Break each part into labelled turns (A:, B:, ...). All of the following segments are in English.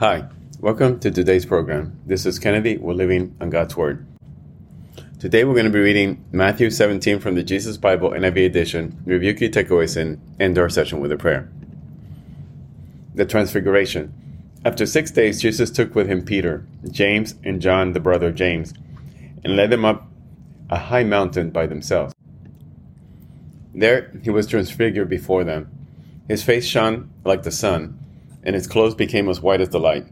A: Hi, welcome to today's program. This is Kennedy. We're living on God's Word. Today we're going to be reading Matthew 17 from the Jesus Bible NIV edition, review key takeaways, and end our session with a prayer. The Transfiguration. After six days, Jesus took with him Peter, James, and John, the brother James, and led them up a high mountain by themselves. There he was transfigured before them. His face shone like the sun, and his clothes became as white as the light.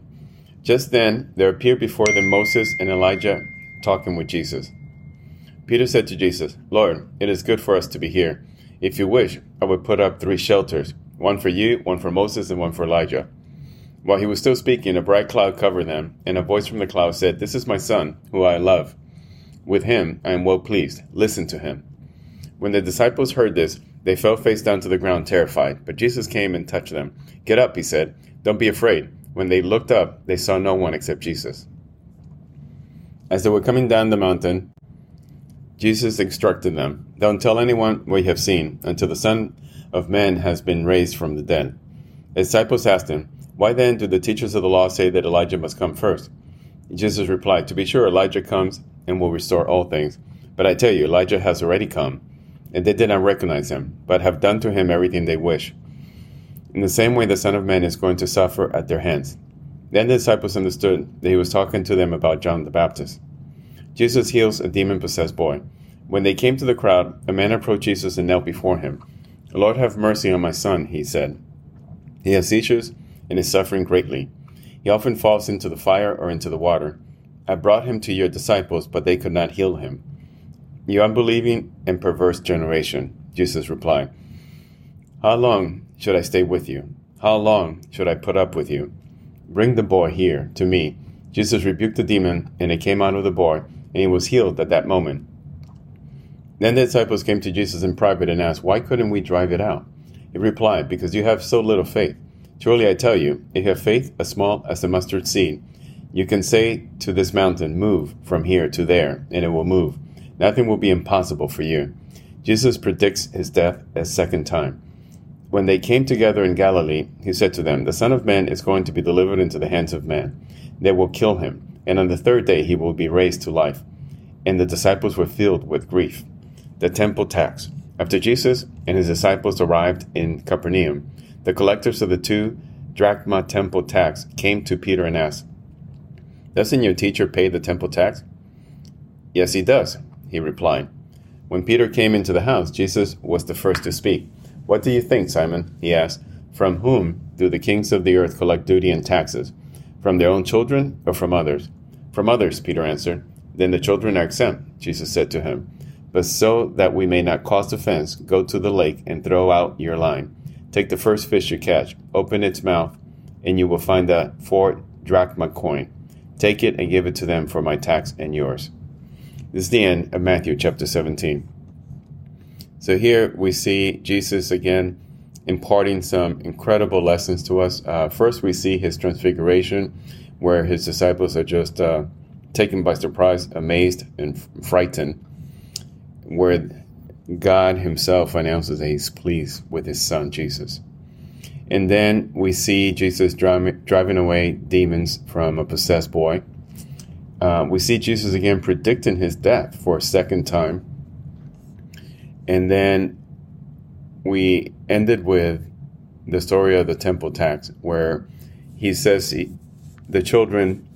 A: Just then there appeared before them Moses and Elijah talking with Jesus. Peter said to Jesus, Lord, it is good for us to be here. If you wish, I would put up three shelters one for you, one for Moses, and one for Elijah. While he was still speaking, a bright cloud covered them, and a voice from the cloud said, This is my son, who I love. With him I am well pleased. Listen to him. When the disciples heard this, they fell face down to the ground, terrified. But Jesus came and touched them. Get up, he said. Don't be afraid. When they looked up, they saw no one except Jesus. As they were coming down the mountain, Jesus instructed them, Don't tell anyone what you have seen until the Son of Man has been raised from the dead. The disciples asked him, Why then do the teachers of the law say that Elijah must come first? Jesus replied, To be sure, Elijah comes and will restore all things. But I tell you, Elijah has already come, and they did not recognize him, but have done to him everything they wish. In the same way, the Son of Man is going to suffer at their hands. Then the disciples understood that he was talking to them about John the Baptist. Jesus heals a demon possessed boy. When they came to the crowd, a man approached Jesus and knelt before him. Lord, have mercy on my son, he said. He has seizures and is suffering greatly. He often falls into the fire or into the water. I brought him to your disciples, but they could not heal him. You unbelieving and perverse generation, Jesus replied. How long should I stay with you? How long should I put up with you? Bring the boy here to me. Jesus rebuked the demon, and it came out of the boy and he was healed at that moment. Then the disciples came to Jesus in private and asked, Why couldn't we drive it out? He replied, Because you have so little faith. Truly I tell you, if you have faith as small as a mustard seed, you can say to this mountain, Move from here to there, and it will move. Nothing will be impossible for you. Jesus predicts his death a second time. When they came together in Galilee, he said to them, The Son of Man is going to be delivered into the hands of men. They will kill him and on the third day he will be raised to life. And the disciples were filled with grief. The temple tax. After Jesus and his disciples arrived in Capernaum, the collectors of the two drachma temple tax came to Peter and asked, Doesn't your teacher pay the temple tax? Yes, he does, he replied. When Peter came into the house, Jesus was the first to speak. What do you think, Simon? he asked. From whom do the kings of the earth collect duty and taxes? From their own children or from others? From others, Peter answered. Then the children are exempt, Jesus said to him. But so that we may not cause offense, go to the lake and throw out your line. Take the first fish you catch, open its mouth, and you will find a four drachma coin. Take it and give it to them for my tax and yours. This is the end of Matthew chapter 17. So here we see Jesus again imparting some incredible lessons to us. Uh, first, we see his transfiguration where his disciples are just uh, taken by surprise, amazed, and frightened, where God Himself announces that He's pleased with His Son, Jesus. And then we see Jesus driving, driving away demons from a possessed boy. Uh, we see Jesus again predicting his death for a second time. And then we ended with the story of the temple tax, where he says he, the children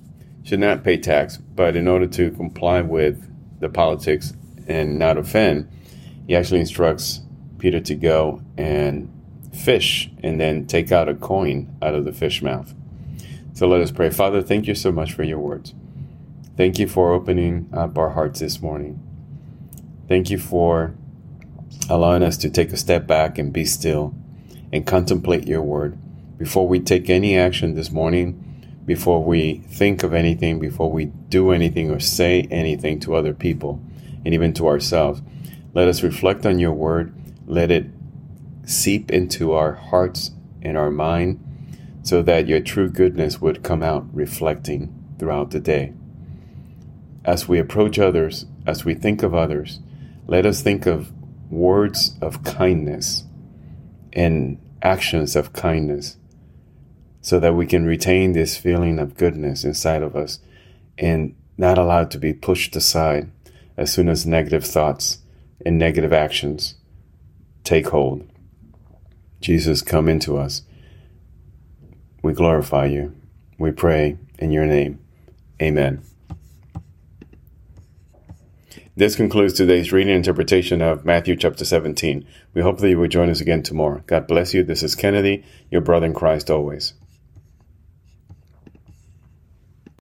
A: should not pay tax, but in order to comply with the politics and not offend, he actually instructs Peter to go and fish and then take out a coin out of the fish mouth. So let us pray. Father, thank you so much for your words. Thank you for opening up our hearts this morning. Thank you for allowing us to take a step back and be still and contemplate your word. Before we take any action this morning, before we think of anything, before we do anything or say anything to other people, and even to ourselves. Let us reflect on your word. Let it seep into our hearts and our mind so that your true goodness would come out reflecting throughout the day. As we approach others, as we think of others, let us think of words of kindness and actions of kindness so that we can retain this feeling of goodness inside of us and not allow it to be pushed aside as soon as negative thoughts and negative actions take hold. Jesus, come into us. We glorify you. We pray in your name. Amen. This concludes today's reading interpretation of Matthew chapter 17. We hope that you will join us again tomorrow. God bless you. This is Kennedy, your brother in Christ always.